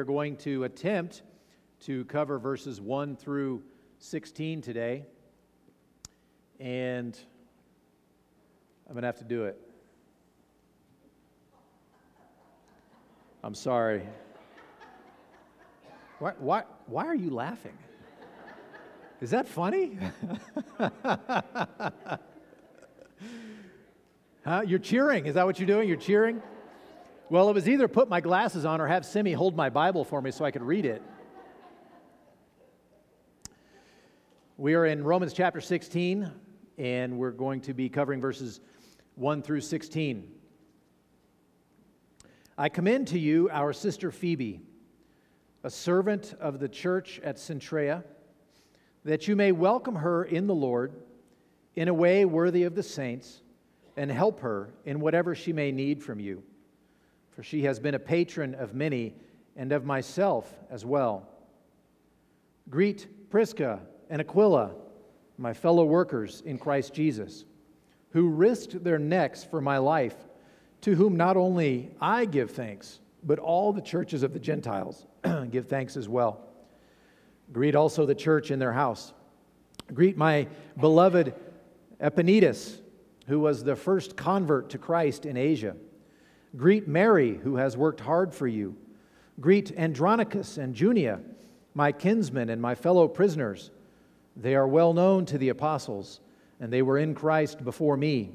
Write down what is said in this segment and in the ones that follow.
We're going to attempt to cover verses 1 through 16 today. And I'm going to have to do it. I'm sorry. Why, why, why are you laughing? Is that funny? huh? You're cheering. Is that what you're doing? You're cheering? Well, it was either put my glasses on or have Simi hold my Bible for me so I could read it. We are in Romans chapter 16, and we're going to be covering verses 1 through 16. I commend to you our sister Phoebe, a servant of the church at Cenchrea, that you may welcome her in the Lord in a way worthy of the saints and help her in whatever she may need from you for she has been a patron of many and of myself as well. Greet Prisca and Aquila, my fellow workers in Christ Jesus, who risked their necks for my life, to whom not only I give thanks, but all the churches of the Gentiles give thanks as well. Greet also the church in their house. Greet my beloved Epaenetus, who was the first convert to Christ in Asia Greet Mary, who has worked hard for you. Greet Andronicus and Junia, my kinsmen and my fellow prisoners. They are well known to the apostles, and they were in Christ before me.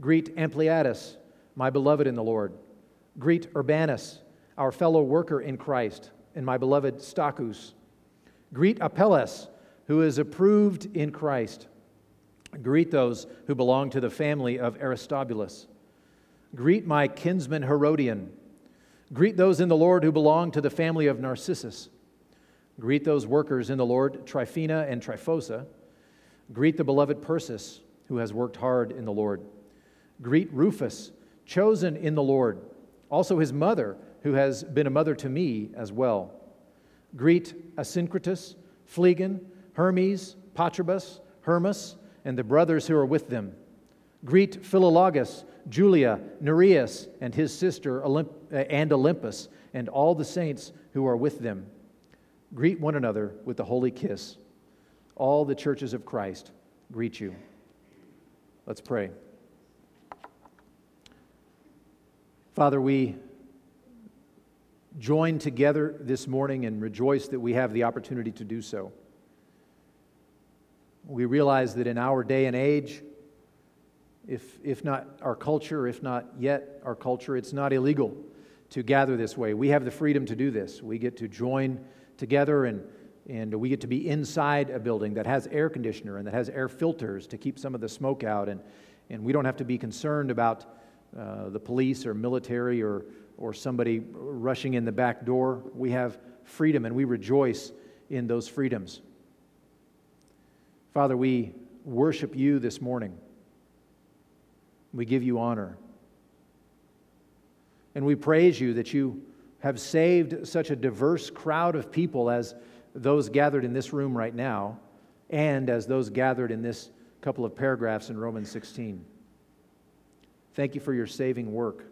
Greet Ampliatus, my beloved in the Lord. Greet Urbanus, our fellow worker in Christ, and my beloved Stachys. Greet Apelles, who is approved in Christ. Greet those who belong to the family of Aristobulus. Greet my kinsman Herodion. Greet those in the Lord who belong to the family of Narcissus. Greet those workers in the Lord, Tryphena and Tryphosa. Greet the beloved Persis, who has worked hard in the Lord. Greet Rufus, chosen in the Lord, also his mother, who has been a mother to me as well. Greet Asyncritus, Phlegon, Hermes, Patrobas, Hermas, and the brothers who are with them. Greet Philologus, Julia, Nereus, and his sister Olymp- uh, and Olympas, and all the saints who are with them. Greet one another with a holy kiss. All the churches of Christ greet you. Let's pray. Father, we join together this morning and rejoice that we have the opportunity to do so. We realize that in our day and age, if, if not our culture, if not yet our culture, it's not illegal to gather this way. We have the freedom to do this. We get to join together and, and we get to be inside a building that has air conditioner and that has air filters to keep some of the smoke out. And, and we don't have to be concerned about uh, the police or military or, or somebody rushing in the back door. We have freedom and we rejoice in those freedoms. Father, we worship you this morning. We give you honor. And we praise you that you have saved such a diverse crowd of people as those gathered in this room right now, and as those gathered in this couple of paragraphs in Romans 16. Thank you for your saving work.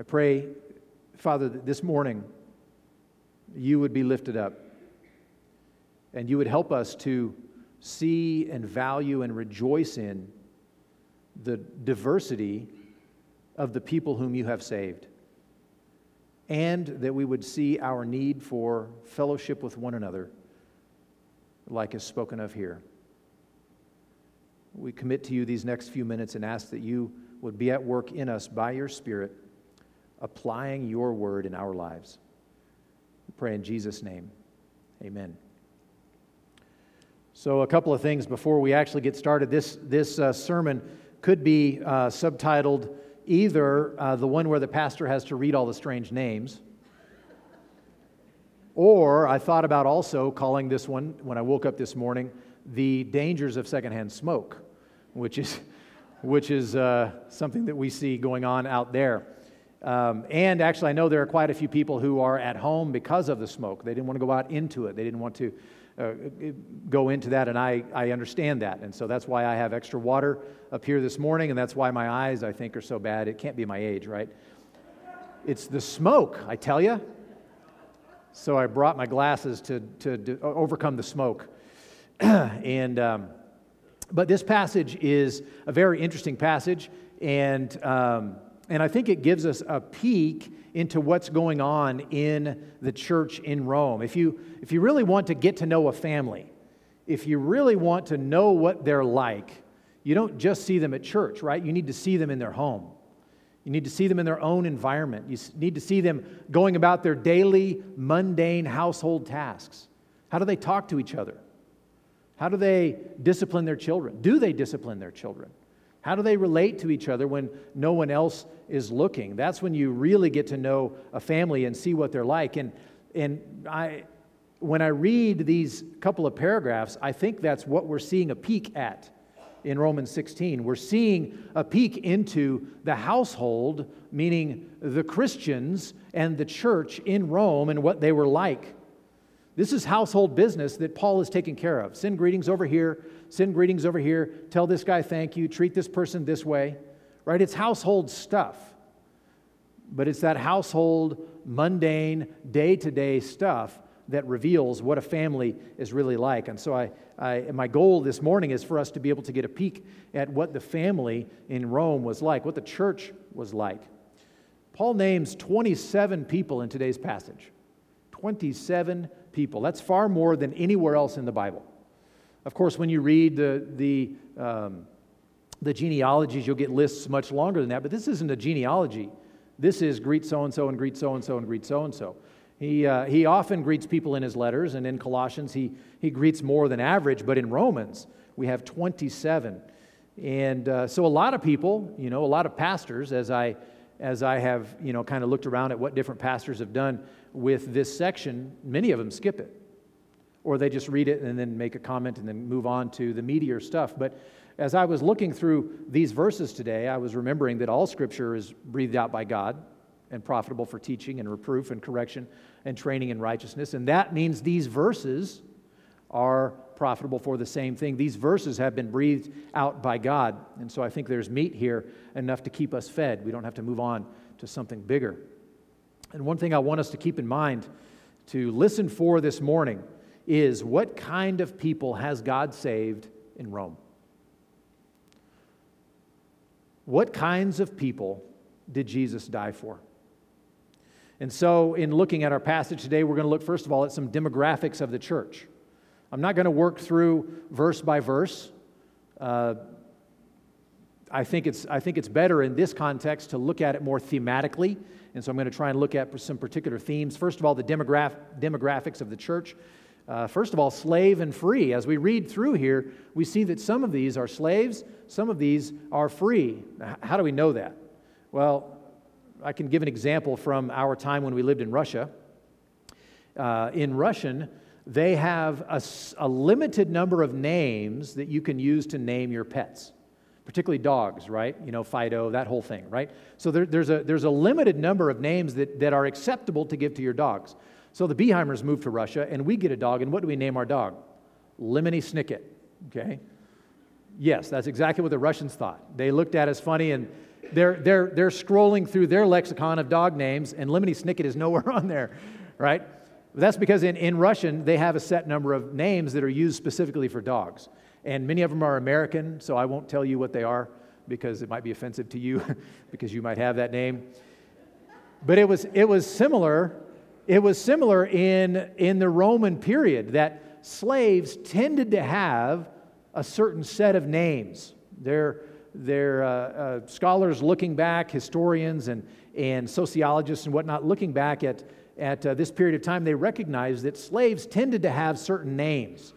I pray, Father, that this morning you would be lifted up and you would help us to see and value and rejoice in the diversity of the people whom you have saved, and that we would see our need for fellowship with one another, like is spoken of here. We commit to you these next few minutes and ask that you would be at work in us by your Spirit, applying your word in our lives. We pray in Jesus' name. Amen. So, a couple of things before we actually get started. This, this uh, sermon could be uh, subtitled either uh, the one where the pastor has to read all the strange names, or I thought about also calling this one, when I woke up this morning, The Dangers of Secondhand Smoke, which is, which is uh, something that we see going on out there. Um, and actually, I know there are quite a few people who are at home because of the smoke. They didn't want to go out into it, they didn't want to uh, go into that, and I, I understand that. And so that's why I have extra water up here this morning, and that's why my eyes, I think, are so bad. It can't be my age, right? it's the smoke, I tell you. So I brought my glasses to, to, to overcome the smoke. and, um, but this passage is a very interesting passage, and, um, and I think it gives us a peek into what's going on in the church in Rome. If you, if you really want to get to know a family, if you really want to know what they're like, you don't just see them at church, right? You need to see them in their home. You need to see them in their own environment. You need to see them going about their daily, mundane household tasks. How do they talk to each other? How do they discipline their children? Do they discipline their children? How do they relate to each other when no one else is looking? That's when you really get to know a family and see what they're like. And, and I, when I read these couple of paragraphs, I think that's what we're seeing a peek at in Romans 16. We're seeing a peek into the household, meaning the Christians and the church in Rome and what they were like. This is household business that Paul is taking care of. Send greetings over here, send greetings over here, tell this guy thank you, treat this person this way, right? It's household stuff. But it's that household, mundane, day to day stuff that reveals what a family is really like. And so, I, I, my goal this morning is for us to be able to get a peek at what the family in Rome was like, what the church was like. Paul names 27 people in today's passage. 27 people. That's far more than anywhere else in the Bible. Of course, when you read the, the, um, the genealogies, you'll get lists much longer than that, but this isn't a genealogy. This is greet so and so and greet so and so and greet so and so. He, uh, he often greets people in his letters, and in Colossians, he, he greets more than average, but in Romans, we have 27. And uh, so, a lot of people, you know, a lot of pastors, as I, as I have, you know, kind of looked around at what different pastors have done with this section, many of them skip it. Or they just read it and then make a comment and then move on to the meatier stuff. But as I was looking through these verses today, I was remembering that all scripture is breathed out by God and profitable for teaching and reproof and correction and training in righteousness. And that means these verses are profitable for the same thing. These verses have been breathed out by God. And so I think there's meat here enough to keep us fed. We don't have to move on to something bigger. And one thing I want us to keep in mind to listen for this morning is what kind of people has God saved in Rome? What kinds of people did Jesus die for? And so, in looking at our passage today, we're going to look first of all at some demographics of the church. I'm not going to work through verse by verse. Uh, I, think it's, I think it's better in this context to look at it more thematically. And so I'm going to try and look at some particular themes. First of all, the demograph- demographics of the church. Uh, first of all, slave and free. As we read through here, we see that some of these are slaves, some of these are free. How do we know that? Well, I can give an example from our time when we lived in Russia. Uh, in Russian, they have a, a, limited number of names that you can use to name your pets, particularly dogs, right? You know, Fido, that whole thing, right? So there, there's, a, there's a limited number of names that, that are acceptable to give to your dogs. So the Beheimers moved to Russia, and we get a dog, and what do we name our dog? Lemony Snicket, okay? Yes, that's exactly what the Russians thought. They looked at us funny and they're, they're, they're scrolling through their lexicon of dog names, and Lemony Snicket is nowhere on there, right? That's because in, in Russian, they have a set number of names that are used specifically for dogs. And many of them are American, so I won't tell you what they are because it might be offensive to you because you might have that name. But it was, it was similar. It was similar in, in the Roman period that slaves tended to have a certain set of names. They're, they're uh, uh, scholars looking back, historians and, and sociologists and whatnot, looking back at, at uh, this period of time, they recognized that slaves tended to have certain names.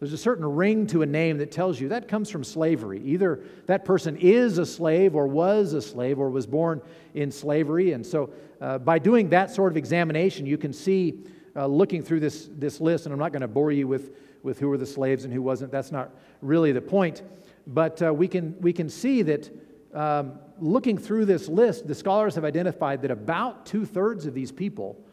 There's a certain ring to a name that tells you that comes from slavery. Either that person is a slave or was a slave or was born in slavery. And so, uh, by doing that sort of examination, you can see, uh, looking through this, this list, and I'm not going to bore you with, with who were the slaves and who wasn't, that's not really the point. But uh, we, can, we can see that um, looking through this list, the scholars have identified that about two thirds of these people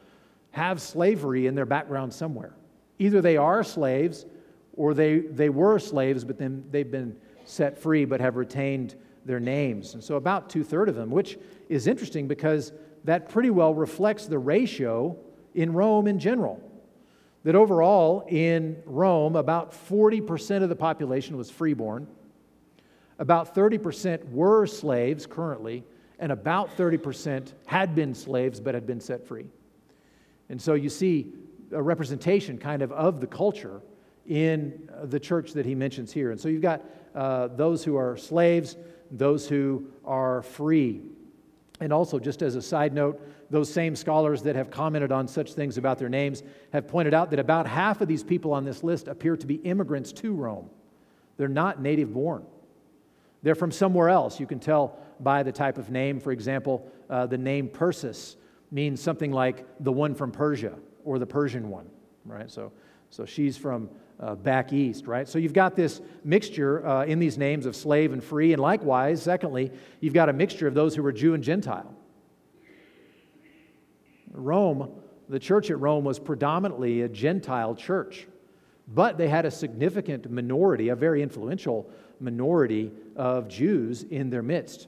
have slavery in their background somewhere. Either they are slaves or they, they were slaves, but then they've been set free but have retained their names. And so about two thirds of them, which is interesting because that pretty well reflects the ratio in Rome in general. That overall, in Rome, about 40% of the population was freeborn, about 30% were slaves currently, and about 30% had been slaves but had been set free. And so you see a representation kind of of the culture in the church that he mentions here. And so you've got uh, those who are slaves, those who are free. And also, just as a side note, those same scholars that have commented on such things about their names have pointed out that about half of these people on this list appear to be immigrants to Rome. They're not native born, they're from somewhere else. You can tell by the type of name. For example, uh, the name Persis means something like the one from Persia or the Persian one, right? So, so she's from uh, back east, right? So you've got this mixture uh, in these names of slave and free, and likewise, secondly, you've got a mixture of those who were Jew and Gentile. Rome, the church at Rome was predominantly a Gentile church, but they had a significant minority, a very influential minority of Jews in their midst.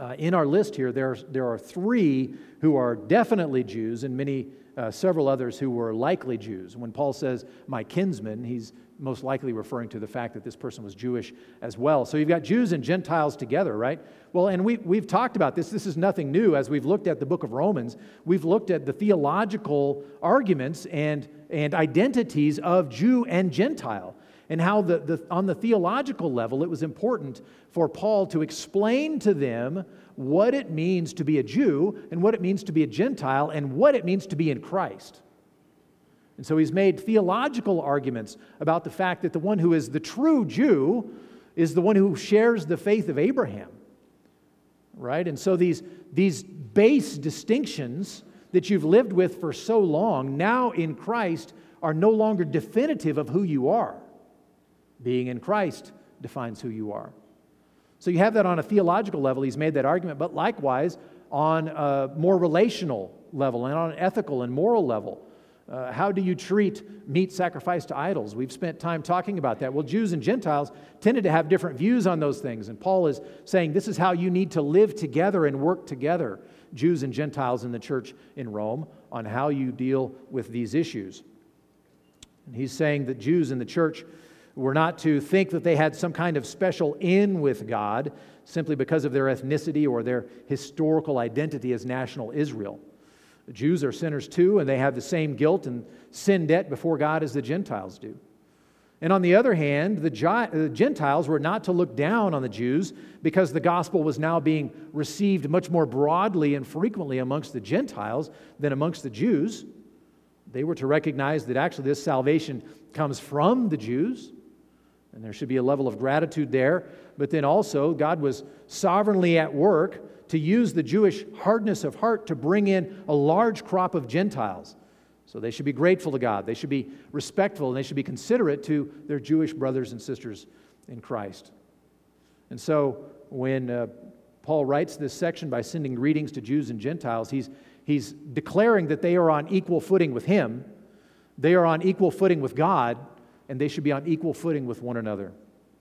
Uh, in our list here, there, there are three who are definitely Jews and many, uh, several others who were likely Jews. When Paul says, my kinsman, he's most likely referring to the fact that this person was Jewish as well. So you've got Jews and Gentiles together, right? Well, and we, we've talked about this. This is nothing new as we've looked at the book of Romans. We've looked at the theological arguments and, and identities of Jew and Gentile and how the, the, on the theological level it was important for Paul to explain to them what it means to be a Jew and what it means to be a Gentile and what it means to be in Christ. And so he's made theological arguments about the fact that the one who is the true Jew is the one who shares the faith of Abraham. Right? And so these, these base distinctions that you've lived with for so long, now in Christ, are no longer definitive of who you are. Being in Christ defines who you are. So you have that on a theological level, he's made that argument, but likewise on a more relational level and on an ethical and moral level. Uh, how do you treat meat sacrificed to idols? We've spent time talking about that. Well, Jews and Gentiles tended to have different views on those things. And Paul is saying this is how you need to live together and work together, Jews and Gentiles in the church in Rome, on how you deal with these issues. And he's saying that Jews in the church were not to think that they had some kind of special in with God simply because of their ethnicity or their historical identity as national Israel. The Jews are sinners too, and they have the same guilt and sin debt before God as the Gentiles do. And on the other hand, the Gentiles were not to look down on the Jews because the gospel was now being received much more broadly and frequently amongst the Gentiles than amongst the Jews. They were to recognize that actually this salvation comes from the Jews, and there should be a level of gratitude there. But then also, God was sovereignly at work to use the Jewish hardness of heart to bring in a large crop of Gentiles. So they should be grateful to God. They should be respectful and they should be considerate to their Jewish brothers and sisters in Christ. And so when uh, Paul writes this section by sending greetings to Jews and Gentiles, he's, he's declaring that they are on equal footing with him, they are on equal footing with God, and they should be on equal footing with one another.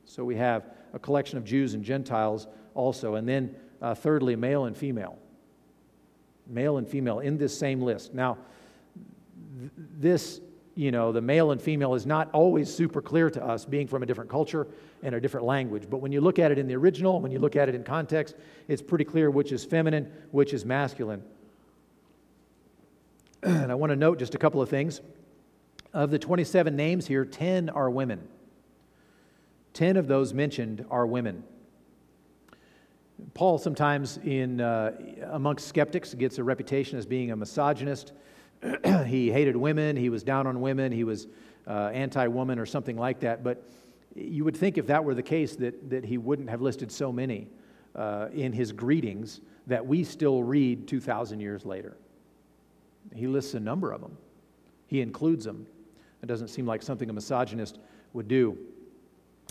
So we have a collection of Jews and Gentiles also. And then uh, thirdly, male and female. Male and female in this same list. Now, th- this, you know, the male and female is not always super clear to us, being from a different culture and a different language. But when you look at it in the original, when you look at it in context, it's pretty clear which is feminine, which is masculine. and I want to note just a couple of things. Of the 27 names here, 10 are women. 10 of those mentioned are women. Paul, sometimes in, uh, amongst skeptics, gets a reputation as being a misogynist. he hated women, he was down on women, he was uh, anti woman or something like that. But you would think if that were the case, that, that he wouldn't have listed so many uh, in his greetings that we still read 2,000 years later. He lists a number of them, he includes them. It doesn't seem like something a misogynist would do.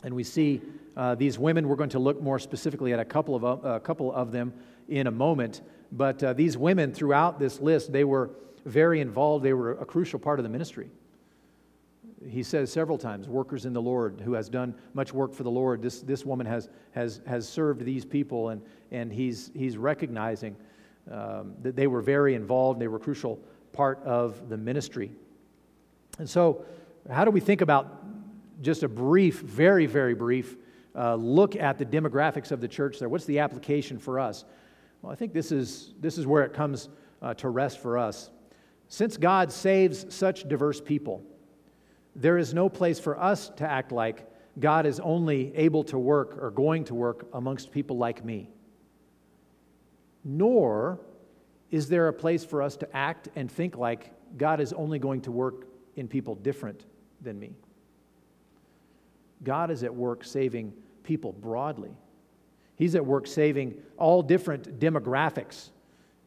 And we see uh, these women, we're going to look more specifically at a couple of, uh, a couple of them in a moment. But uh, these women, throughout this list, they were very involved. They were a crucial part of the ministry. He says several times, workers in the Lord who has done much work for the Lord. This, this woman has, has, has served these people, and, and he's, he's recognizing um, that they were very involved, they were a crucial part of the ministry. And so, how do we think about just a brief, very, very brief uh, look at the demographics of the church there? What's the application for us? Well, I think this is, this is where it comes uh, to rest for us. Since God saves such diverse people, there is no place for us to act like God is only able to work or going to work amongst people like me. Nor is there a place for us to act and think like God is only going to work in people different than me. God is at work saving people broadly. He's at work saving all different demographics.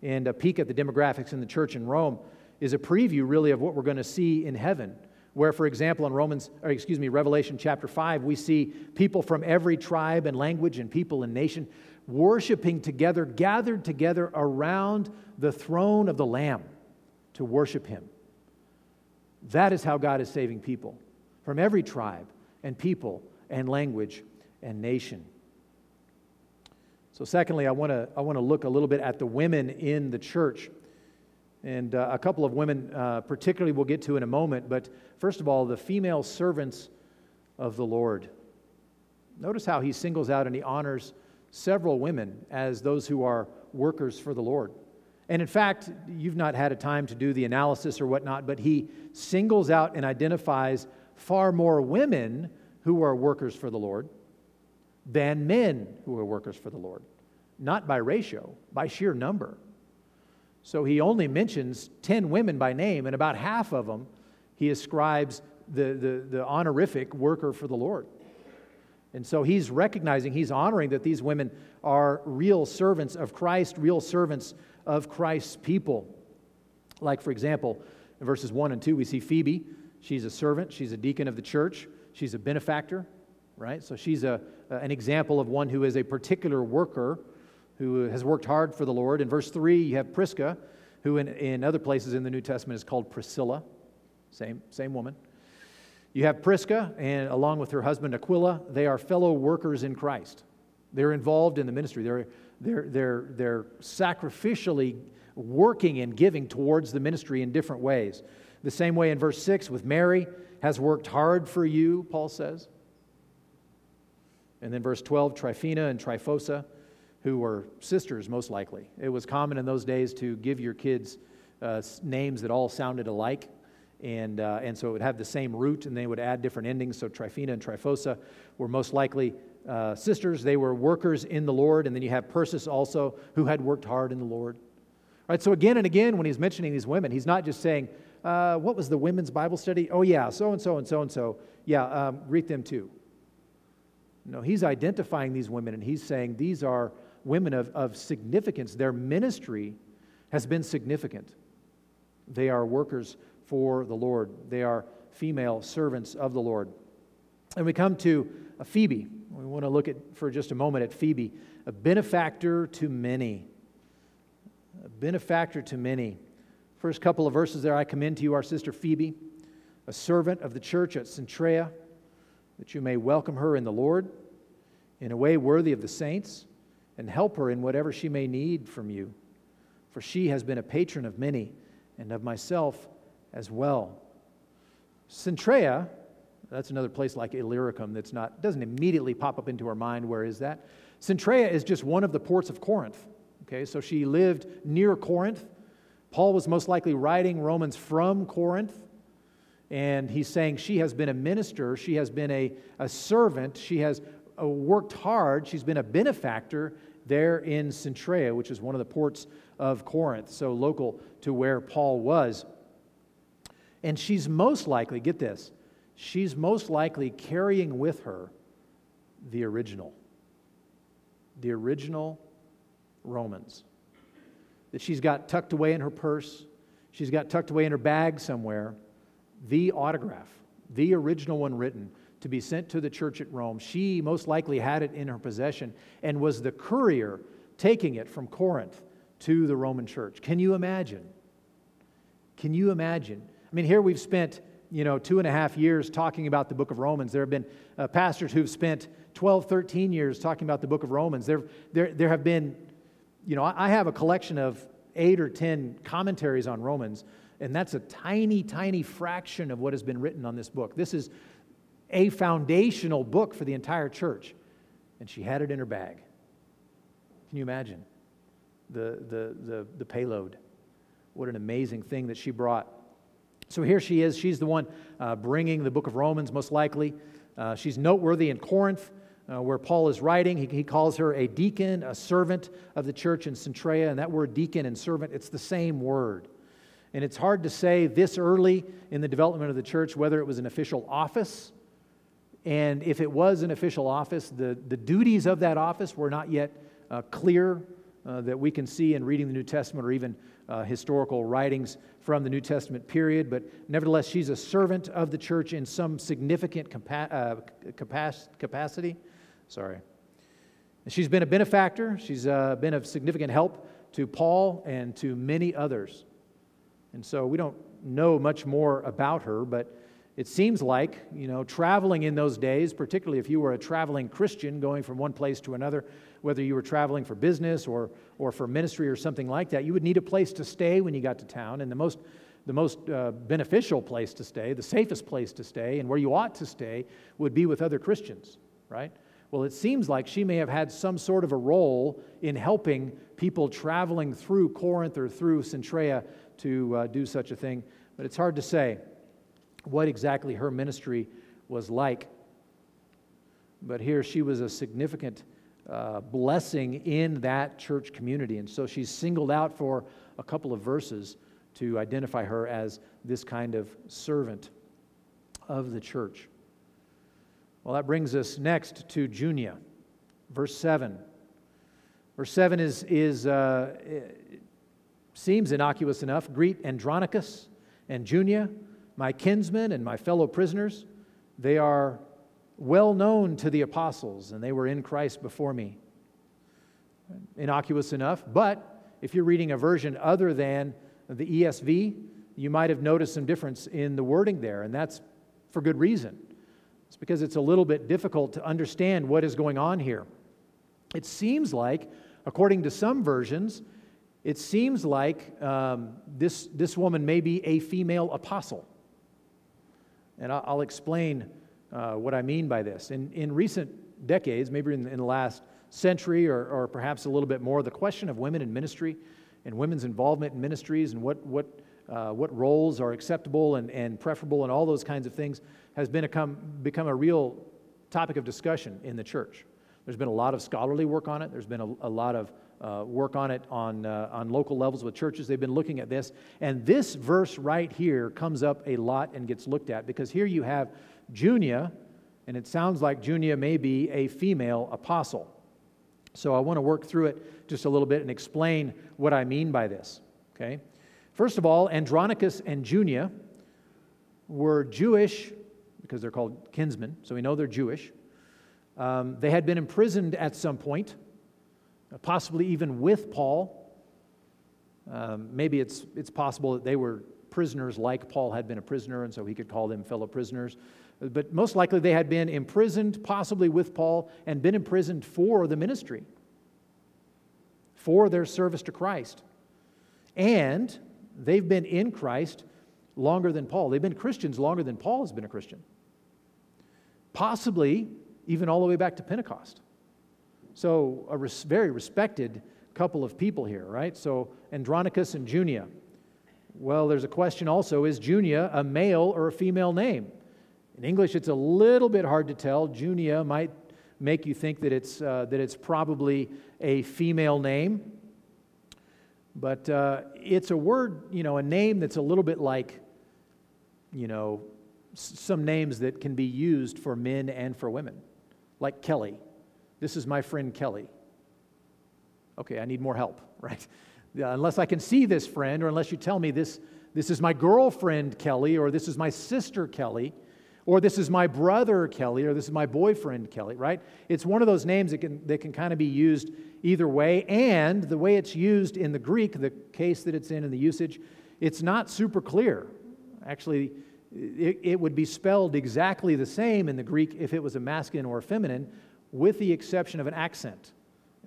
And a peek at the demographics in the church in Rome is a preview, really, of what we're going to see in heaven. Where, for example, in Romans, or excuse me, Revelation chapter 5, we see people from every tribe and language and people and nation worshiping together, gathered together around the throne of the Lamb to worship Him. That is how God is saving people from every tribe and people and language and nation. So, secondly, I want to I want to look a little bit at the women in the church. And uh, a couple of women, uh, particularly, we'll get to in a moment. But first of all, the female servants of the Lord. Notice how he singles out and he honors several women as those who are workers for the Lord. And in fact, you've not had a time to do the analysis or whatnot, but he singles out and identifies far more women who are workers for the Lord than men who are workers for the Lord. Not by ratio, by sheer number. So he only mentions 10 women by name, and about half of them he ascribes the, the, the honorific worker for the Lord. And so he's recognizing, he's honoring that these women are real servants of Christ, real servants of Christ's people. Like, for example, in verses 1 and 2, we see Phoebe. She's a servant, she's a deacon of the church, she's a benefactor, right? So she's a, an example of one who is a particular worker who has worked hard for the Lord. In verse 3, you have Prisca, who in, in other places in the New Testament is called Priscilla, same, same woman. You have Prisca, and along with her husband Aquila, they are fellow workers in Christ. They're involved in the ministry. They're, they're, they're, they're sacrificially working and giving towards the ministry in different ways. The same way in verse 6 with Mary, has worked hard for you, Paul says. And then verse 12, Tryphena and Tryphosa, who were sisters most likely. It was common in those days to give your kids uh, names that all sounded alike and, uh, and so it would have the same root, and they would add different endings. So Tryphena and Tryphosa were most likely uh, sisters. They were workers in the Lord, and then you have Persis also, who had worked hard in the Lord. Right, so again and again, when he's mentioning these women, he's not just saying, uh, "What was the women's Bible study?" Oh yeah, so and so and so and so. Yeah, um, greet them too. No, he's identifying these women, and he's saying these are women of, of significance. Their ministry has been significant. They are workers for the Lord. They are female servants of the Lord. And we come to Phoebe. We want to look at for just a moment at Phoebe, a benefactor to many. A benefactor to many. First couple of verses there I commend to you our sister Phoebe, a servant of the church at Cenchrea, that you may welcome her in the Lord in a way worthy of the saints and help her in whatever she may need from you. For she has been a patron of many and of myself as well. Cenchrea, that's another place like Illyricum that's not, doesn't immediately pop up into our mind. Where is that? Cenchrea is just one of the ports of Corinth. Okay, so she lived near Corinth. Paul was most likely writing Romans from Corinth. And he's saying she has been a minister, she has been a, a servant, she has uh, worked hard, she's been a benefactor there in Cenchrea, which is one of the ports of Corinth, so local to where Paul was. And she's most likely, get this, she's most likely carrying with her the original, the original Romans that she's got tucked away in her purse, she's got tucked away in her bag somewhere, the autograph, the original one written to be sent to the church at Rome. She most likely had it in her possession and was the courier taking it from Corinth to the Roman church. Can you imagine? Can you imagine? I mean, here we've spent, you know, two and a half years talking about the book of Romans. There have been uh, pastors who've spent 12, 13 years talking about the book of Romans. There, there, there have been, you know, I have a collection of eight or 10 commentaries on Romans, and that's a tiny, tiny fraction of what has been written on this book. This is a foundational book for the entire church. And she had it in her bag. Can you imagine the, the, the, the payload? What an amazing thing that she brought. So here she is. She's the one uh, bringing the book of Romans, most likely. Uh, she's noteworthy in Corinth, uh, where Paul is writing. He, he, calls her a deacon, a servant of the church in Cenchrea. And that word deacon and servant, it's the same word. And it's hard to say this early in the development of the church whether it was an official office. And if it was an official office, the, the duties of that office were not yet uh, clear uh, that we can see in reading the New Testament or even uh, historical writings from the New Testament period, but nevertheless, she's a servant of the church in some significant capa- uh, capac- capacity. Sorry. She's been a benefactor, she's uh, been of significant help to Paul and to many others. And so we don't know much more about her, but it seems like, you know, traveling in those days, particularly if you were a traveling Christian going from one place to another, whether you were traveling for business or, or for ministry or something like that, you would need a place to stay when you got to town. And the most, the most uh, beneficial place to stay, the safest place to stay, and where you ought to stay would be with other Christians, right? Well, it seems like she may have had some sort of a role in helping people traveling through Corinth or through Cenchrea to uh, do such a thing, but it's hard to say what exactly her ministry was like. But here she was a significant uh, blessing in that church community. And so she's singled out for a couple of verses to identify her as this kind of servant of the church. Well, that brings us next to Junia, verse 7. Verse 7 is, is uh, seems innocuous enough. Greet Andronicus and Junia my kinsmen and my fellow prisoners, they are well known to the apostles, and they were in Christ before me. Innocuous enough, but if you're reading a version other than the ESV, you might have noticed some difference in the wording there, and that's for good reason. It's because it's a little bit difficult to understand what is going on here. It seems like, according to some versions, it seems like um, this, this woman may be a female apostle. And I'll explain uh, what I mean by this. In, in recent decades, maybe in, in the last century or, or perhaps a little bit more, the question of women in ministry and women's involvement in ministries and what, what, uh, what roles are acceptable and, and preferable and all those kinds of things has been a become a real topic of discussion in the church. There's been a lot of scholarly work on it. There's been a, a lot of uh, work on it on, uh, on local levels with churches. They've been looking at this. And this verse right here comes up a lot and gets looked at because here you have Junia, and it sounds like Junia may be a female apostle. So I want to work through it just a little bit and explain what I mean by this. Okay? First of all, Andronicus and Junia were Jewish because they're called kinsmen, so we know they're Jewish. Um, they had been imprisoned at some point possibly even with Paul. Um, maybe it's, it's possible that they were prisoners like Paul had been a prisoner, and so he could call them fellow prisoners. But most likely they had been imprisoned, possibly with Paul, and been imprisoned for the ministry, for their service to Christ. And they've been in Christ longer than Paul. They've been Christians longer than Paul has been a Christian. Possibly even all the way back to Pentecost. So, a res- very respected couple of people here, right? So, Andronicus and Junia. Well, there's a question also is Junia a male or a female name? In English, it's a little bit hard to tell. Junia might make you think that it's, uh, that it's probably a female name. But uh, it's a word, you know, a name that's a little bit like, you know, s- some names that can be used for men and for women, like Kelly, this is my friend Kelly. Okay, I need more help, right? Unless I can see this friend, or unless you tell me this, this is my girlfriend Kelly, or this is my sister Kelly, or this is my brother Kelly, or this is my boyfriend Kelly, right? It's one of those names that can, that can kind of be used either way, and the way it's used in the Greek, the case that it's in and the usage, it's not super clear. Actually, it, it would be spelled exactly the same in the Greek if it was a masculine or a feminine, with the exception of an accent.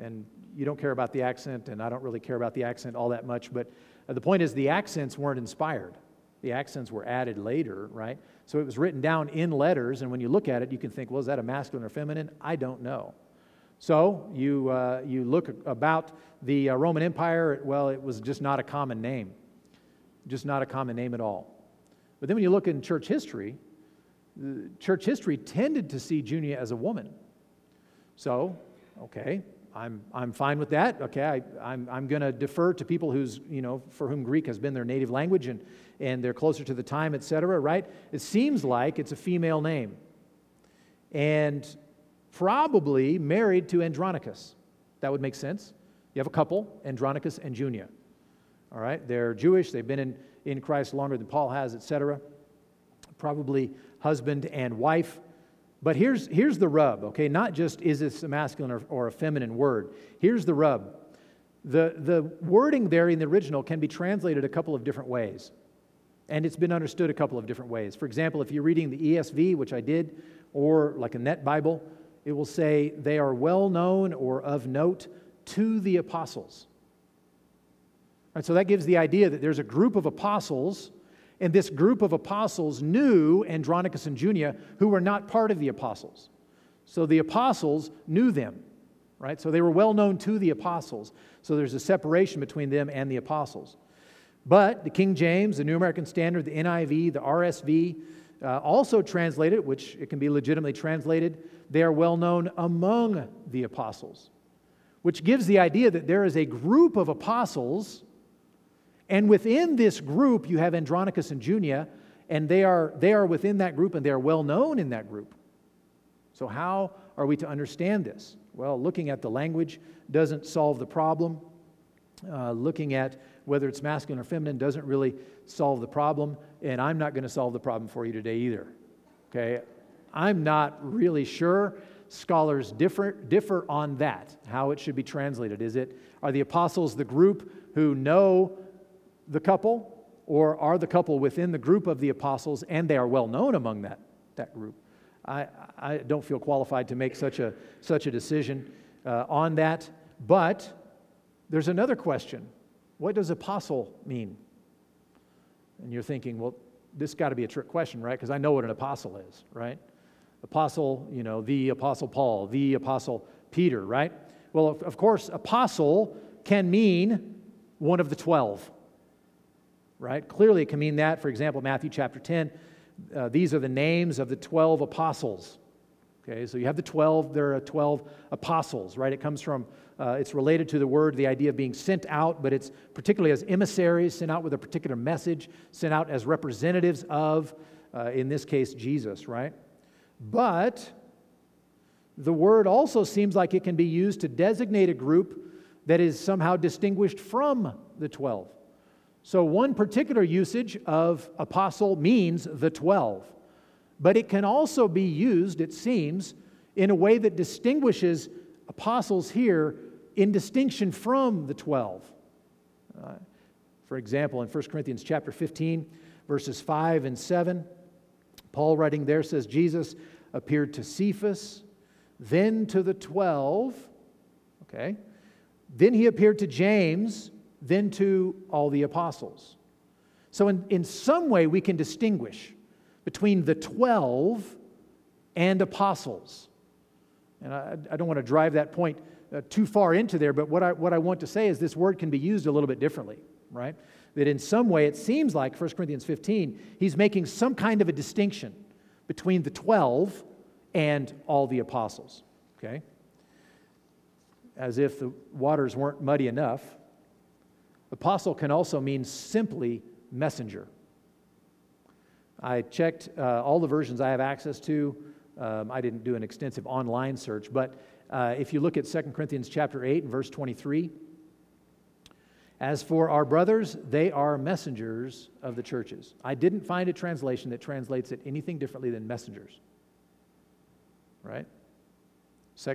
And you don't care about the accent, and I don't really care about the accent all that much, but uh, the point is the accents weren't inspired. The accents were added later, right? So it was written down in letters, and when you look at it, you can think, well, is that a masculine or feminine? I don't know. So you, uh, you look about the uh, Roman Empire, well, it was just not a common name, just not a common name at all. But then when you look in church history, church history tended to see Junia as a woman. So, okay, I'm, I'm fine with that. Okay, I, I'm, I'm going to defer to people who's, you know, for whom Greek has been their native language and, and they're closer to the time, etc., right? It seems like it's a female name. And probably married to Andronicus. That would make sense. You have a couple, Andronicus and Junia. All right, they're Jewish, they've been in, in Christ longer than Paul has, etc. Probably husband and wife. But here's, here's the rub, okay? Not just is this a masculine or, or a feminine word. Here's the rub. The, the wording there in the original can be translated a couple of different ways. And it's been understood a couple of different ways. For example, if you're reading the ESV, which I did, or like a Net Bible, it will say, they are well known or of note to the apostles. And so that gives the idea that there's a group of apostles and this group of apostles knew Andronicus and Junia, who were not part of the apostles. So the apostles knew them, right? So they were well known to the apostles. So there's a separation between them and the apostles. But the King James, the New American Standard, the NIV, the RSV, uh, also translated, which it can be legitimately translated, they are well known among the apostles, which gives the idea that there is a group of apostles and within this group, you have Andronicus and Junia, and they are, they are within that group and they are well known in that group. So, how are we to understand this? Well, looking at the language doesn't solve the problem. Uh, looking at whether it's masculine or feminine doesn't really solve the problem, and I'm not going to solve the problem for you today either. Okay? I'm not really sure. Scholars differ, differ on that, how it should be translated. Is it, are the apostles the group who know the couple or are the couple within the group of the apostles and they are well known among that, that group? I, I don't feel qualified to make such a, such a decision uh, on that. But there's another question What does apostle mean? And you're thinking, well, this got to be a trick question, right? Because I know what an apostle is, right? Apostle, you know, the apostle Paul, the apostle Peter, right? Well, of, of course, apostle can mean one of the 12 right? Clearly, it can mean that. For example, Matthew chapter 10, uh, these are the names of the 12 apostles. Okay, so you have the 12, there are 12 apostles, right? It comes from, uh, it's related to the word, the idea of being sent out, but it's particularly as emissaries, sent out with a particular message, sent out as representatives of, uh, in this case, Jesus, right? But the word also seems like it can be used to designate a group that is somehow distinguished from the 12. So, one particular usage of apostle means the 12, but it can also be used, it seems, in a way that distinguishes apostles here in distinction from the 12. Uh, for example, in 1 Corinthians chapter 15, verses 5 and 7, Paul writing there says, Jesus appeared to Cephas, then to the 12, okay? Then he appeared to James then to all the apostles. So, in, in some way, we can distinguish between the 12 and apostles. And I, I don't want to drive that point uh, too far into there, but what I, what I want to say is this word can be used a little bit differently, right? That in some way, it seems like 1 Corinthians 15, he's making some kind of a distinction between the 12 and all the apostles, okay? As if the waters weren't muddy enough, Apostle can also mean simply messenger. I checked uh, all the versions I have access to. Um, I didn't do an extensive online search, but uh, if you look at 2 Corinthians chapter 8 and verse 23, as for our brothers, they are messengers of the churches. I didn't find a translation that translates it anything differently than messengers. Right?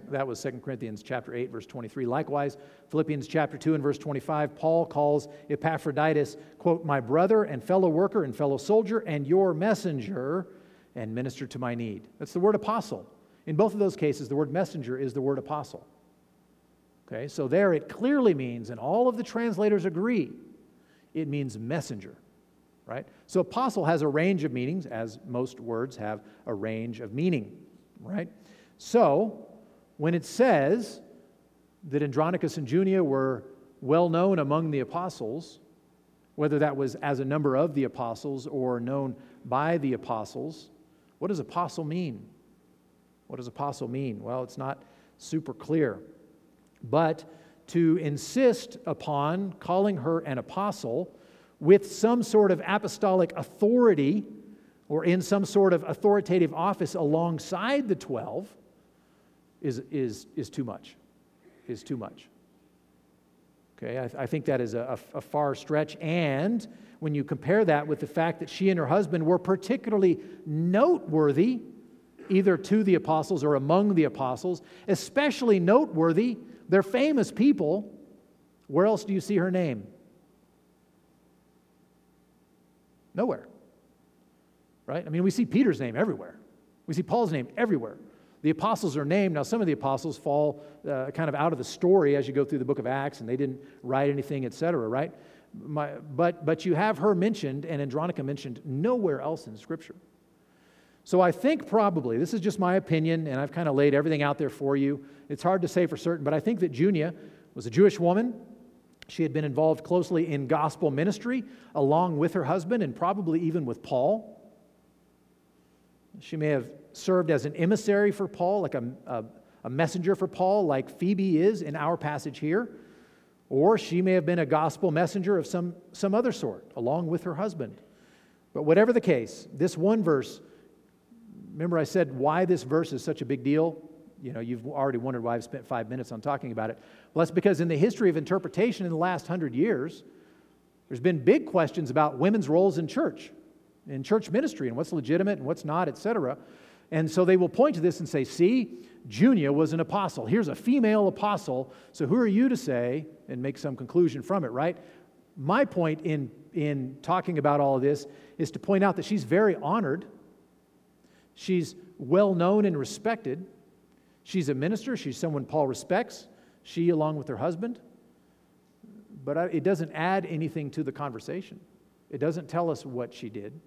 That was 2 Corinthians chapter 8, verse 23. Likewise, Philippians chapter 2 and verse 25, Paul calls Epaphroditus, quote, my brother and fellow worker and fellow soldier and your messenger and minister to my need. That's the word apostle. In both of those cases, the word messenger is the word apostle. Okay, so there it clearly means, and all of the translators agree, it means messenger, right? So apostle has a range of meanings, as most words have a range of meaning, right? So when it says that Andronicus and Junia were well known among the apostles, whether that was as a number of the apostles or known by the apostles, what does apostle mean? What does apostle mean? Well, it's not super clear. But to insist upon calling her an apostle with some sort of apostolic authority or in some sort of authoritative office alongside the 12 is, is, is too much. Is too much. Okay, I, I think that is a, a, a far stretch. And when you compare that with the fact that she and her husband were particularly noteworthy, either to the apostles or among the apostles, especially noteworthy, they're famous people. Where else do you see her name? Nowhere. Right? I mean, we see Peter's name everywhere. We see Paul's name everywhere. The apostles are named. Now, some of the apostles fall uh, kind of out of the story as you go through the book of Acts, and they didn't write anything, etc., right? My, but, but you have her mentioned and Andronicus mentioned nowhere else in Scripture. So I think probably, this is just my opinion, and I've kind of laid everything out there for you. It's hard to say for certain, but I think that Junia was a Jewish woman. She had been involved closely in gospel ministry along with her husband and probably even with Paul. She may have served as an emissary for Paul, like a, a, a messenger for Paul, like Phoebe is in our passage here. Or she may have been a gospel messenger of some, some other sort, along with her husband. But whatever the case, this one verse, remember I said why this verse is such a big deal? You know, you've already wondered why I've spent five minutes on talking about it. Well, that's because in the history of interpretation in the last hundred years, there's been big questions about women's roles in church, in church ministry, and what's legitimate and what's not, etc. And so they will point to this and say, see, Junia was an apostle. Here's a female apostle. So who are you to say and make some conclusion from it, right? My point in, in talking about all of this is to point out that she's very honored. She's well known and respected. She's a minister. She's someone Paul respects. She, along with her husband. But it doesn't add anything to the conversation. It doesn't tell us what she did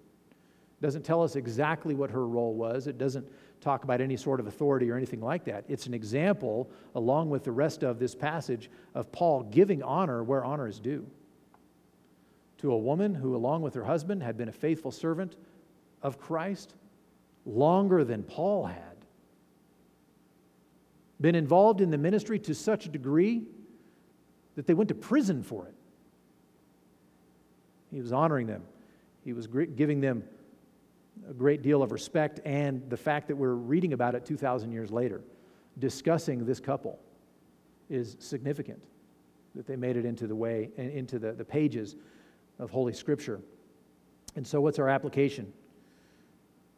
doesn't tell us exactly what her role was. It doesn't talk about any sort of authority or anything like that. It's an example, along with the rest of this passage, of Paul giving honor where honor is due to a woman who, along with her husband, had been a faithful servant of Christ longer than Paul had, been involved in the ministry to such a degree that they went to prison for it. He was honoring them, he was giving them a great deal of respect and the fact that we're reading about it 2,000 years later, discussing this couple, is significant that they made it into the way and into the, the pages of Holy Scripture. And so, what's our application?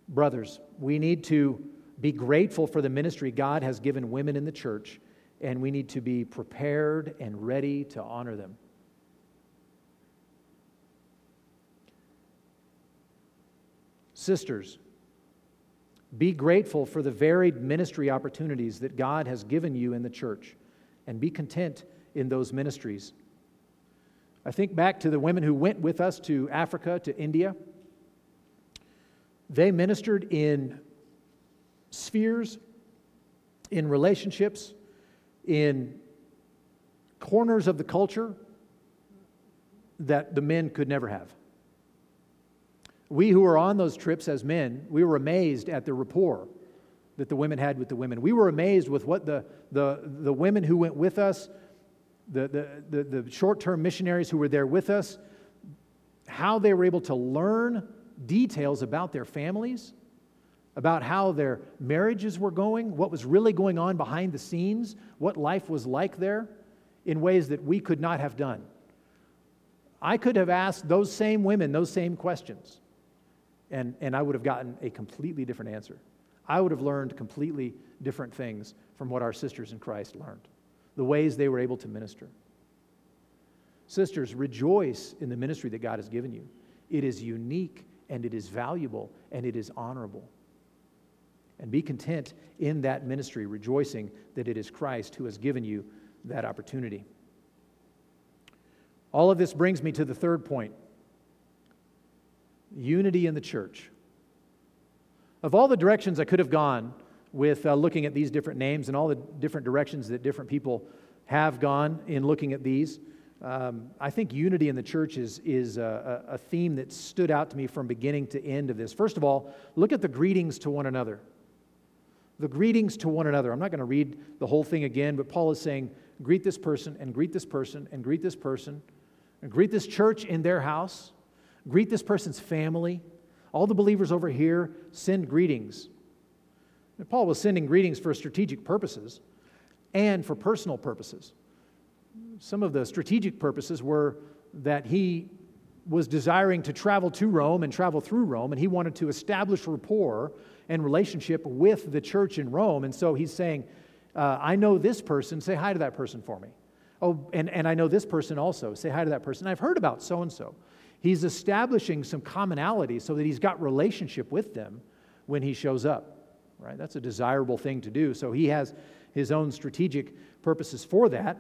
Brothers, we need to be grateful for the ministry God has given women in the church, and we need to be prepared and ready to honor them. Sisters, be grateful for the varied ministry opportunities that God has given you in the church and be content in those ministries. I think back to the women who went with us to Africa, to India. They ministered in spheres, in relationships, in corners of the culture that the men could never have. We who were on those trips as men, we were amazed at the rapport that the women had with the women. We were amazed with what the, the, the women who went with us, the, the, the, the short term missionaries who were there with us, how they were able to learn details about their families, about how their marriages were going, what was really going on behind the scenes, what life was like there, in ways that we could not have done. I could have asked those same women those same questions and, and I would have gotten a completely different answer. I would have learned completely different things from what our sisters in Christ learned, the ways they were able to minister. Sisters, rejoice in the ministry that God has given you. It is unique and it is valuable and it is honorable. And be content in that ministry, rejoicing that it is Christ who has given you that opportunity. All of this brings me to the third point unity in the church. Of all the directions I could have gone with uh, looking at these different names and all the different directions that different people have gone in looking at these, um, I think unity in the church is, is a, a theme that stood out to me from beginning to end of this. First of all, look at the greetings to one another. The greetings to one another. I'm not going to read the whole thing again, but Paul is saying, greet this person, and greet this person, and greet this person, and greet this church in their house, greet this person's family. All the believers over here send greetings. Paul was sending greetings for strategic purposes and for personal purposes some of the strategic purposes were that he was desiring to travel to Rome and travel through Rome, and he wanted to establish rapport and relationship with the church in Rome. And so he's saying, uh, I know this person, say hi to that person for me. Oh, and, and I know this person also, say hi to that person. I've heard about so and so. He's establishing some commonality so that he's got relationship with them when he shows up, right? That's a desirable thing to do. So he has his own strategic purposes for that.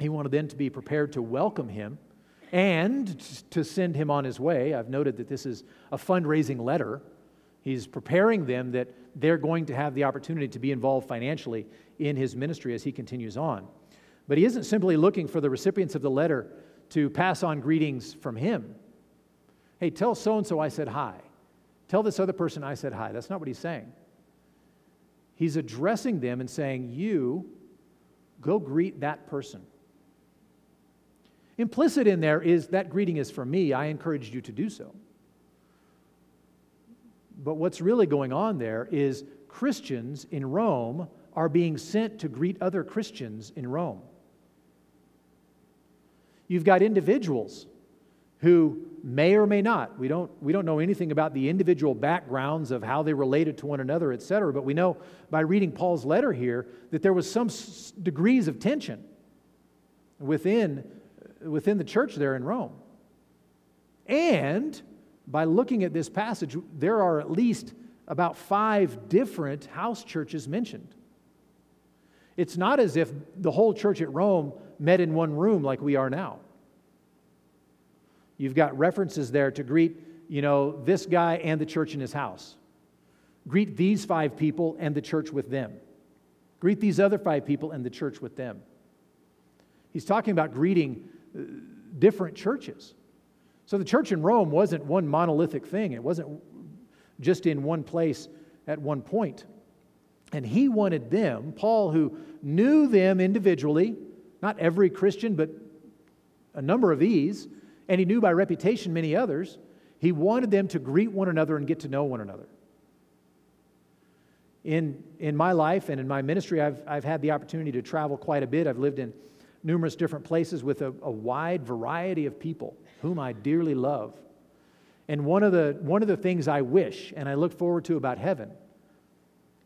He wanted them to be prepared to welcome him and to send him on his way. I've noted that this is a fundraising letter. He's preparing them that they're going to have the opportunity to be involved financially in his ministry as he continues on. But he isn't simply looking for the recipients of the letter to pass on greetings from him. Hey, tell so and so I said hi. Tell this other person I said hi. That's not what he's saying. He's addressing them and saying, You go greet that person. Implicit in there is that greeting is for me. I encouraged you to do so. But what's really going on there is Christians in Rome are being sent to greet other Christians in Rome. You've got individuals who may or may not, we don't, we don't know anything about the individual backgrounds of how they related to one another, et cetera, but we know by reading Paul's letter here that there was some degrees of tension within within the church there in Rome. And by looking at this passage, there are at least about five different house churches mentioned. It's not as if the whole church at Rome met in one room like we are now. You've got references there to greet, you know, this guy and the church in his house. Greet these five people and the church with them. Greet these other five people and the church with them. He's talking about greeting uh, different churches. So the church in Rome wasn't one monolithic thing, it wasn't just in one place at one point. And he wanted them, Paul, who knew them individually, not every Christian, but a number of these, and he knew by reputation many others, he wanted them to greet one another and get to know one another. In, in my life and in my ministry, I've, I've had the opportunity to travel quite a bit. I've lived in numerous different places with a, a wide variety of people whom I dearly love. And one of, the, one of the things I wish and I look forward to about heaven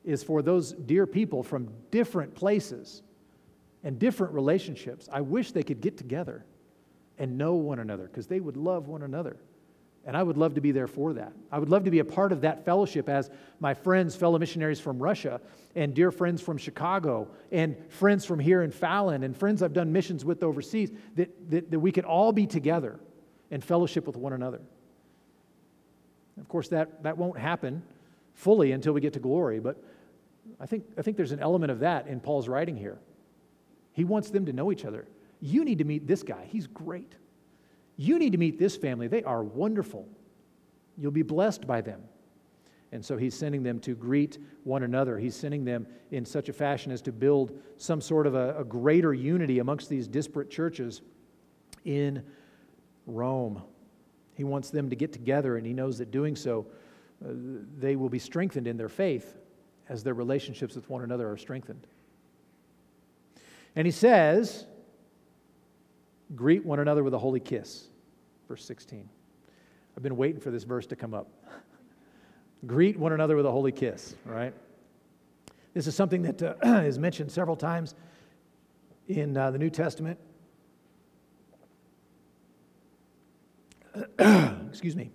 is for those dear people from different places and different relationships, I wish they could get together and know one another because they would love one another. And I would love to be there for that. I would love to be a part of that fellowship as my friends, fellow missionaries from Russia, and dear friends from Chicago, and friends from here in Fallon, and friends I've done missions with overseas, that, that, that we could all be together and fellowship with one another. Of course, that, that won't happen fully until we get to glory, but I think, I think there's an element of that in Paul's writing here. He wants them to know each other. You need to meet this guy, he's great. You need to meet this family. They are wonderful. You'll be blessed by them. And so he's sending them to greet one another. He's sending them in such a fashion as to build some sort of a, a greater unity amongst these disparate churches in Rome. He wants them to get together, and he knows that doing so, uh, they will be strengthened in their faith as their relationships with one another are strengthened. And he says, Greet one another with a holy kiss. Verse 16. I've been waiting for this verse to come up. Greet one another with a holy kiss, right? This is something that uh, is mentioned several times in uh, the New Testament. Excuse me.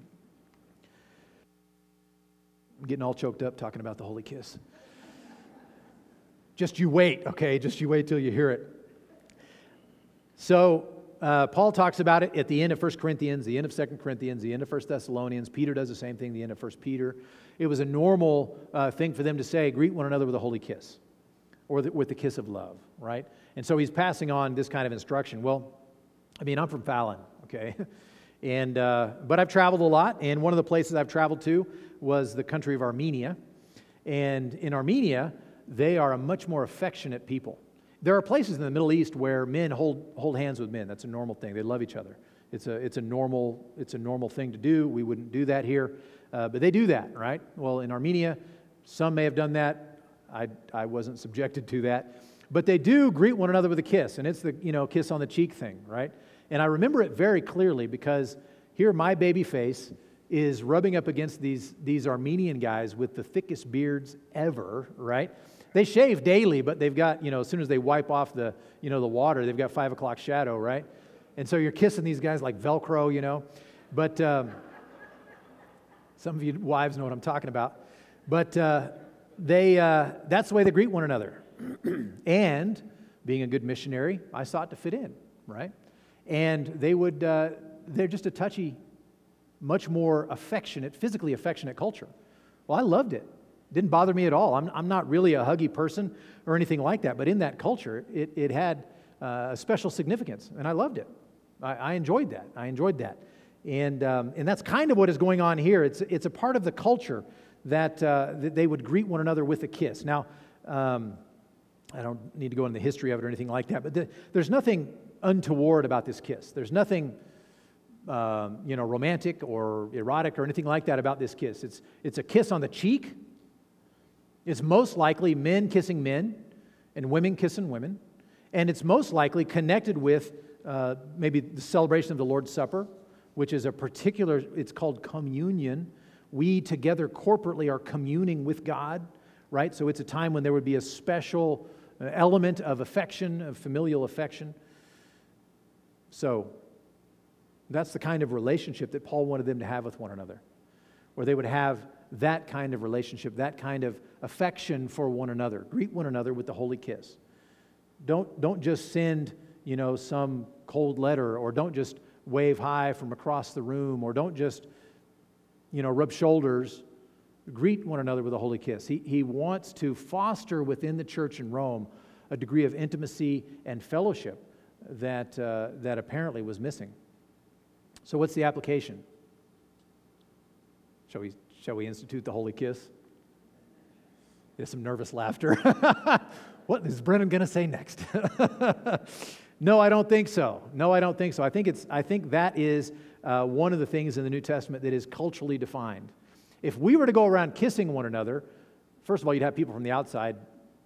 I'm getting all choked up talking about the holy kiss. Just you wait, okay? Just you wait till you hear it. So, uh, Paul talks about it at the end of 1 Corinthians, the end of 2 Corinthians, the end of 1 Thessalonians. Peter does the same thing, the end of 1 Peter. It was a normal uh, thing for them to say, greet one another with a holy kiss or the, with the kiss of love, right? And so he's passing on this kind of instruction. Well, I mean, I'm from Fallon, okay? and, uh, but I've traveled a lot, and one of the places I've traveled to was the country of Armenia. And in Armenia, they are a much more affectionate people. There are places in the Middle East where men hold, hold hands with men. That's a normal thing. They love each other. It's a, it's, a normal, it's a normal thing to do. We wouldn't do that here, uh, but they do that, right? Well, in Armenia, some may have done that. I, I wasn't subjected to that. But they do greet one another with a kiss, and it's the you know, kiss on the cheek thing, right? And I remember it very clearly because here my baby face is rubbing up against these, these Armenian guys with the thickest beards ever, right? They shave daily, but they've got, you know, as soon as they wipe off the, you know, the water, they've got five o'clock shadow, right? And so you're kissing these guys like Velcro, you know. But um, some of you wives know what I'm talking about. But uh, they, uh, that's the way they greet one another. and being a good missionary, I sought to fit in, right? And they would, uh, they're just a touchy, much more affectionate, physically affectionate culture. Well, I loved it. Didn't bother me at all. I'm, I'm not really a huggy person or anything like that, but in that culture, it, it had uh, a special significance, and I loved it. I, I enjoyed that. I enjoyed that. And, um, and that's kind of what is going on here. It's, it's a part of the culture that, uh, that they would greet one another with a kiss. Now, um, I don't need to go into the history of it or anything like that, but the, there's nothing untoward about this kiss. There's nothing um, you know, romantic or erotic or anything like that about this kiss. It's, it's a kiss on the cheek it's most likely men kissing men and women kissing women. And it's most likely connected with uh, maybe the celebration of the Lord's Supper, which is a particular, it's called communion. We together corporately are communing with God, right? So it's a time when there would be a special uh, element of affection, of familial affection. So that's the kind of relationship that Paul wanted them to have with one another, where they would have that kind of relationship, that kind of affection for one another. Greet one another with the holy kiss. Don't, don't just send, you know, some cold letter or don't just wave high from across the room or don't just, you know, rub shoulders. Greet one another with a holy kiss. He, he wants to foster within the church in Rome a degree of intimacy and fellowship that, uh, that apparently was missing. So, what's the application? Shall we Shall we institute the holy kiss? There's some nervous laughter. what is Brennan going to say next? no, I don't think so. No, I don't think so. I think, it's, I think that is uh, one of the things in the New Testament that is culturally defined. If we were to go around kissing one another, first of all, you'd have people from the outside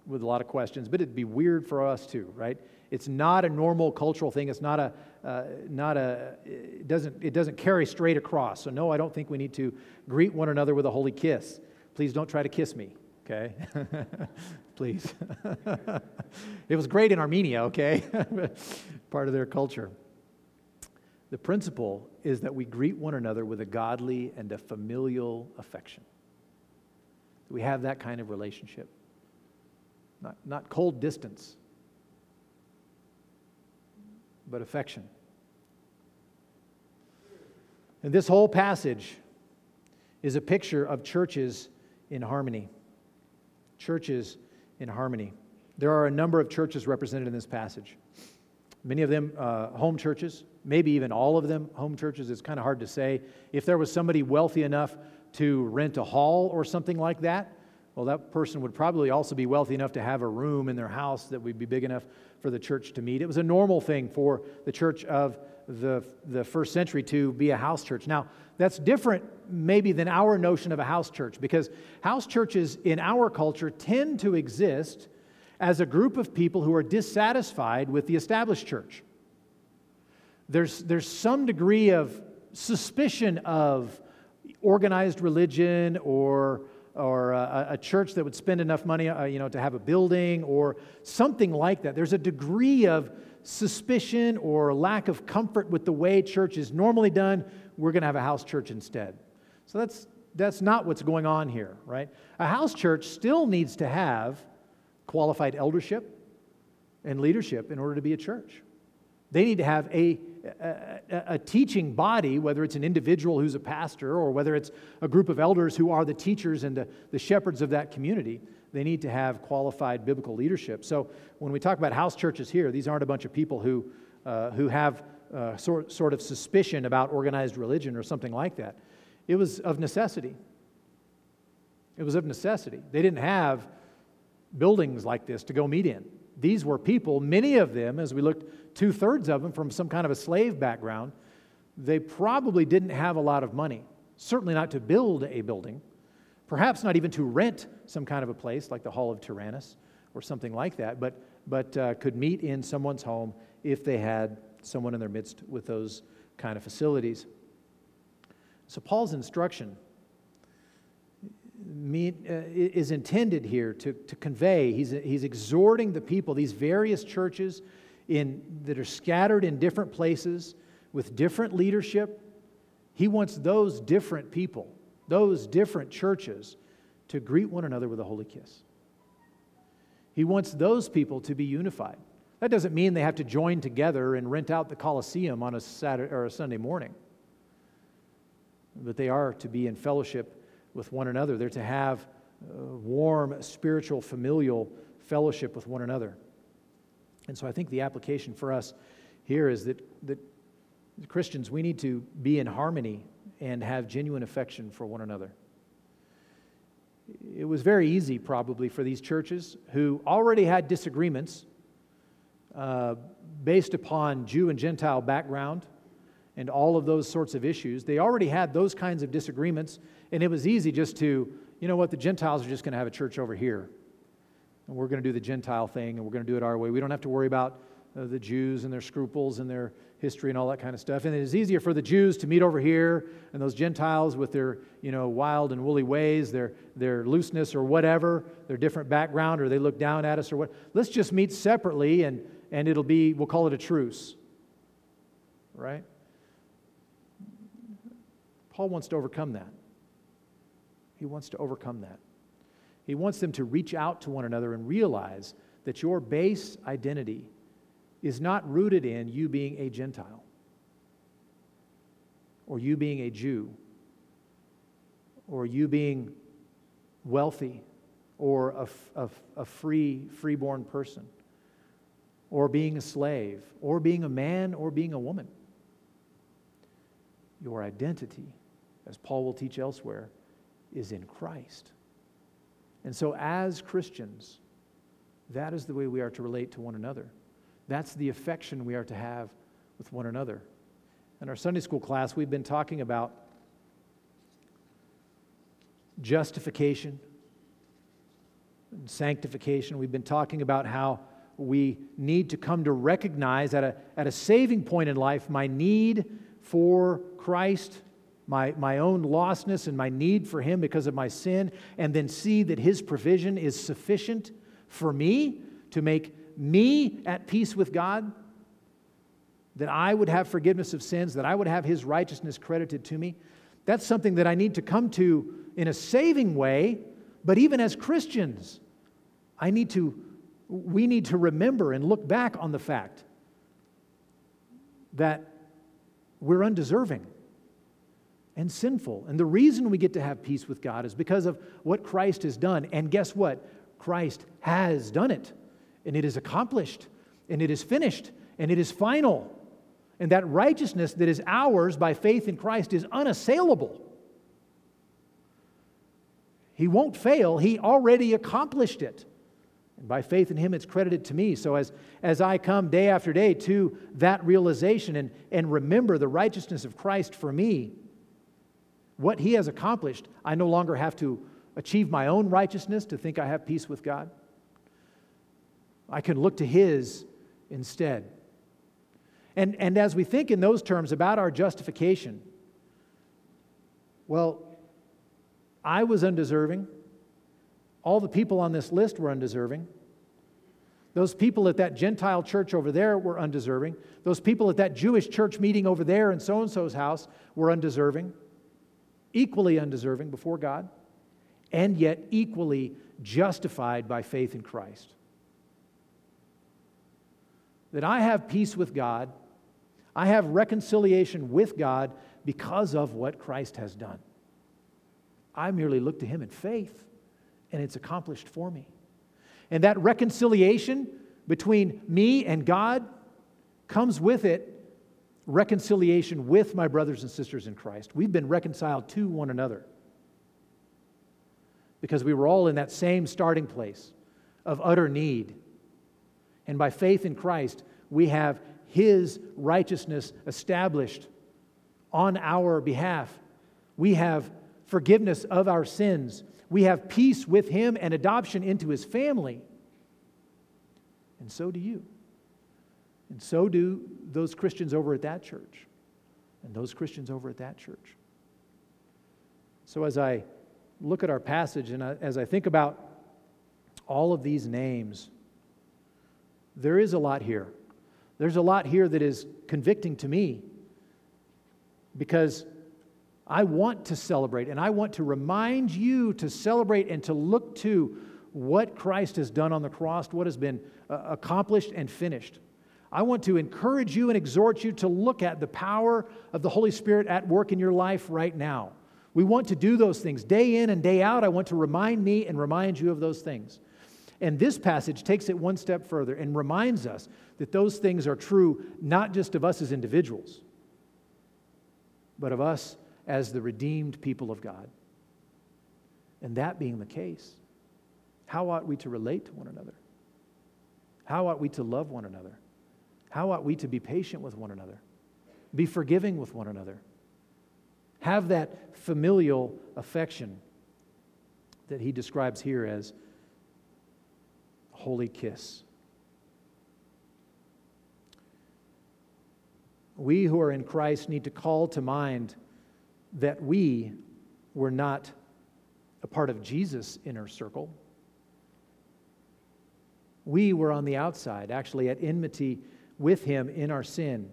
with a lot of questions, but it'd be weird for us too, right? It's not a normal cultural thing. It's not a, uh, not a it doesn't, it doesn't carry straight across. So, no, I don't think we need to greet one another with a holy kiss. Please don't try to kiss me, okay? Please. it was great in Armenia, okay? Part of their culture. The principle is that we greet one another with a godly and a familial affection. We have that kind of relationship. Not, not cold distance, but affection. And this whole passage is a picture of churches in harmony. Churches in harmony. There are a number of churches represented in this passage. Many of them uh, home churches, maybe even all of them home churches. It's kind of hard to say. If there was somebody wealthy enough to rent a hall or something like that, well, that person would probably also be wealthy enough to have a room in their house that would be big enough for the church to meet. It was a normal thing for the church of the, the first century to be a house church. Now, that's different maybe than our notion of a house church because house churches in our culture tend to exist as a group of people who are dissatisfied with the established church. There's, there's some degree of suspicion of organized religion or or a, a, church that would spend enough money uh, you know, to have a building or something like that. There's a degree of suspicion or lack of comfort with the way church is normally done. We're going to have a house church instead. So that's, that's not what's going on here, right? A house church still needs to have qualified eldership and leadership in order to be a church. They need to have a, a, a, teaching body, whether it's an individual who's a pastor or whether it's a group of elders who are the teachers and the, the shepherds of that community. They need to have qualified biblical leadership. So when we talk about house churches here, these aren't a bunch of people who, uh, who have uh, sort, sort of suspicion about organized religion or something like that. It was of necessity. It was of necessity. They didn't have buildings like this to go meet in. These were people, many of them, as we looked, two thirds of them from some kind of a slave background. They probably didn't have a lot of money, certainly not to build a building, perhaps not even to rent some kind of a place like the Hall of Tyrannus or something like that, but, but uh, could meet in someone's home if they had someone in their midst with those kind of facilities. So, Paul's instruction mean, uh, is intended here to, to convey. He's, he's exhorting the people, these various churches in, that are scattered in different places with different leadership. He wants those different people, those different churches, to greet one another with a holy kiss. He wants those people to be unified. That doesn't mean they have to join together and rent out the Coliseum on a Saturday or a Sunday morning. But they are to be in fellowship with one another. They're to have warm, spiritual, familial fellowship with one another. And so I think the application for us here is that, that Christians, we need to be in harmony and have genuine affection for one another. It was very easy, probably, for these churches who already had disagreements uh, based upon Jew and Gentile background and all of those sorts of issues. They already had those kinds of disagreements, and it was easy just to, you know what, the Gentiles are just going to have a church over here. And we're going to do the Gentile thing, and we're going to do it our way. We don't have to worry about uh, the Jews and their scruples and their history and all that kind of stuff. And it is easier for the Jews to meet over here, and those Gentiles with their, you know, wild and woolly ways, their, their looseness or whatever, their different background, or they look down at us or what. Let's just meet separately, and, and it'll be, we'll call it a truce. Right? Paul wants to overcome that. He wants to overcome that. He wants them to reach out to one another and realize that your base identity is not rooted in you being a Gentile or you being a Jew or you being wealthy or a, a, a free, freeborn person or being a slave or being a man or being a woman. Your identity as Paul will teach elsewhere, is in Christ. And so, as Christians, that is the way we are to relate to one another. That's the affection we are to have with one another. In our Sunday school class, we've been talking about justification and sanctification. We've been talking about how we need to come to recognize at a, at a saving point in life my need for Christ my, my own lostness and my need for Him because of my sin, and then see that His provision is sufficient for me to make me at peace with God, that I would have forgiveness of sins, that I would have His righteousness credited to me. That's something that I need to come to in a saving way, but even as Christians, I need to, we need to remember and look back on the fact that we're undeserving and sinful. And the reason we get to have peace with God is because of what Christ has done. And guess what? Christ has done it. And it is accomplished. And it is finished. And it is final. And that righteousness that is ours by faith in Christ is unassailable. He won't fail. He already accomplished it. And by faith in Him, it's credited to me. So as, as I come day after day to that realization and, and remember the righteousness of Christ for me, what he has accomplished, I no longer have to achieve my own righteousness to think I have peace with God. I can look to his instead. And, and as we think in those terms about our justification, well, I was undeserving. All the people on this list were undeserving. Those people at that Gentile church over there were undeserving. Those people at that Jewish church meeting over there in so and so's house were undeserving equally undeserving before God, and yet equally justified by faith in Christ. That I have peace with God I have reconciliation with God because of what Christ has done. I merely look to him in faith, and it's accomplished for me. And that reconciliation between me and God comes with it reconciliation with my brothers and sisters in Christ. We've been reconciled to one another because we were all in that same starting place of utter need. And by faith in Christ, we have His righteousness established on our behalf. We have forgiveness of our sins. We have peace with Him and adoption into His family. And so do you. And so do those Christians over at that church, and those Christians over at that church. So, as I look at our passage and as I think about all of these names, there is a lot here. There's a lot here that is convicting to me because I want to celebrate and I want to remind you to celebrate and to look to what Christ has done on the cross, what has been uh, accomplished and finished. I want to encourage you and exhort you to look at the power of the Holy Spirit at work in your life right now. We want to do those things day in and day out. I want to remind me and remind you of those things. And this passage takes it one step further and reminds us that those things are true not just of us as individuals, but of us as the redeemed people of God. And that being the case, how ought we to relate to one another? How ought we to love one another? How ought we to be patient with one another? Be forgiving with one another? Have that familial affection that he describes here as holy kiss. We who are in Christ need to call to mind that we were not a part of Jesus' inner circle. We were on the outside, actually at enmity with him in our sin.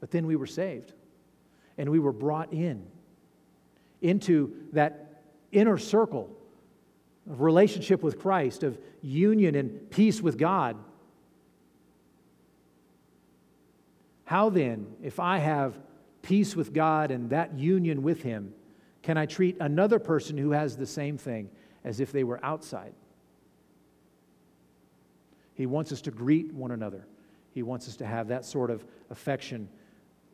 But then we were saved and we were brought in into that inner circle of relationship with Christ, of union and peace with God. How then, if I have peace with God and that union with Him, can I treat another person who has the same thing as if they were outside? He wants us to greet one another. He wants us to have that sort of affection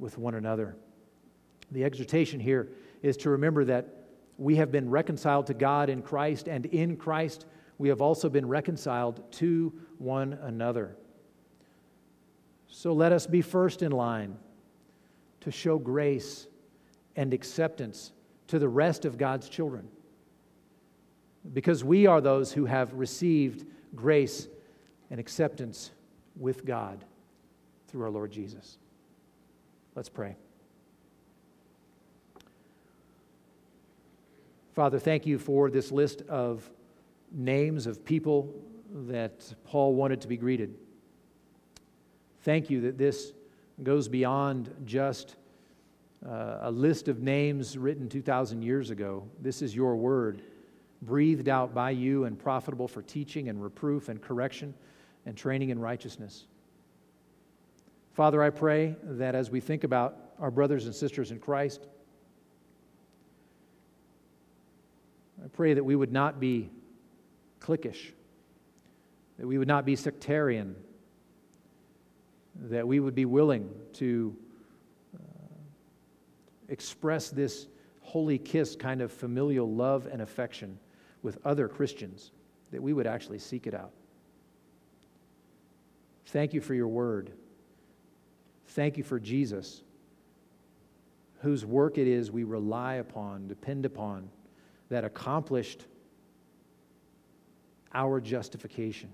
with one another. The exhortation here is to remember that we have been reconciled to God in Christ, and in Christ we have also been reconciled to one another. So let us be first in line to show grace and acceptance to the rest of God's children. Because we are those who have received grace and acceptance with God through our Lord Jesus. Let's pray. Father, thank you for this list of names of people that Paul wanted to be greeted. Thank you that this goes beyond just uh, a list of names written 2,000 years ago. This is your word, breathed out by you and profitable for teaching and reproof and correction and training in righteousness. Father, I pray that as we think about our brothers and sisters in Christ, I pray that we would not be cliquish, that we would not be sectarian, that we would be willing to uh, express this holy kiss kind of familial love and affection with other Christians, that we would actually seek it out. Thank you for your word. Thank you for Jesus, whose work it is we rely upon, depend upon, that accomplished our justification.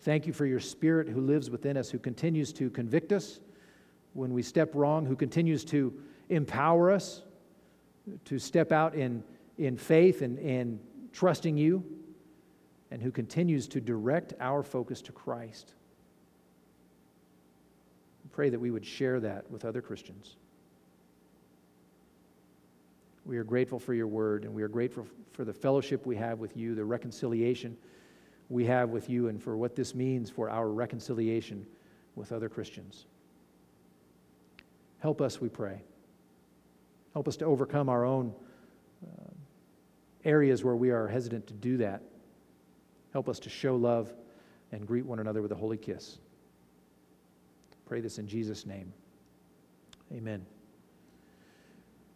Thank you for your Spirit who lives within us, who continues to convict us when we step wrong, who continues to empower us to step out in, in faith and, and trusting you, and who continues to direct our focus to Christ pray that we would share that with other Christians. We are grateful for your word, and we are grateful for the fellowship we have with you, the reconciliation we have with you, and for what this means for our reconciliation with other Christians. Help us, we pray. Help us to overcome our own uh, areas where we are hesitant to do that. Help us to show love and greet one another with a holy kiss. Pray this in Jesus' name. Amen.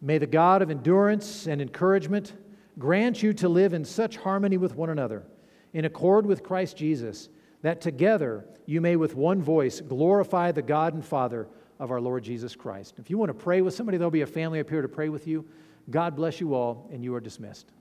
May the God of endurance and encouragement grant you to live in such harmony with one another, in accord with Christ Jesus, that together you may with one voice glorify the God and Father of our Lord Jesus Christ. If you want to pray with somebody, there'll be a family up here to pray with you. God bless you all, and you are dismissed.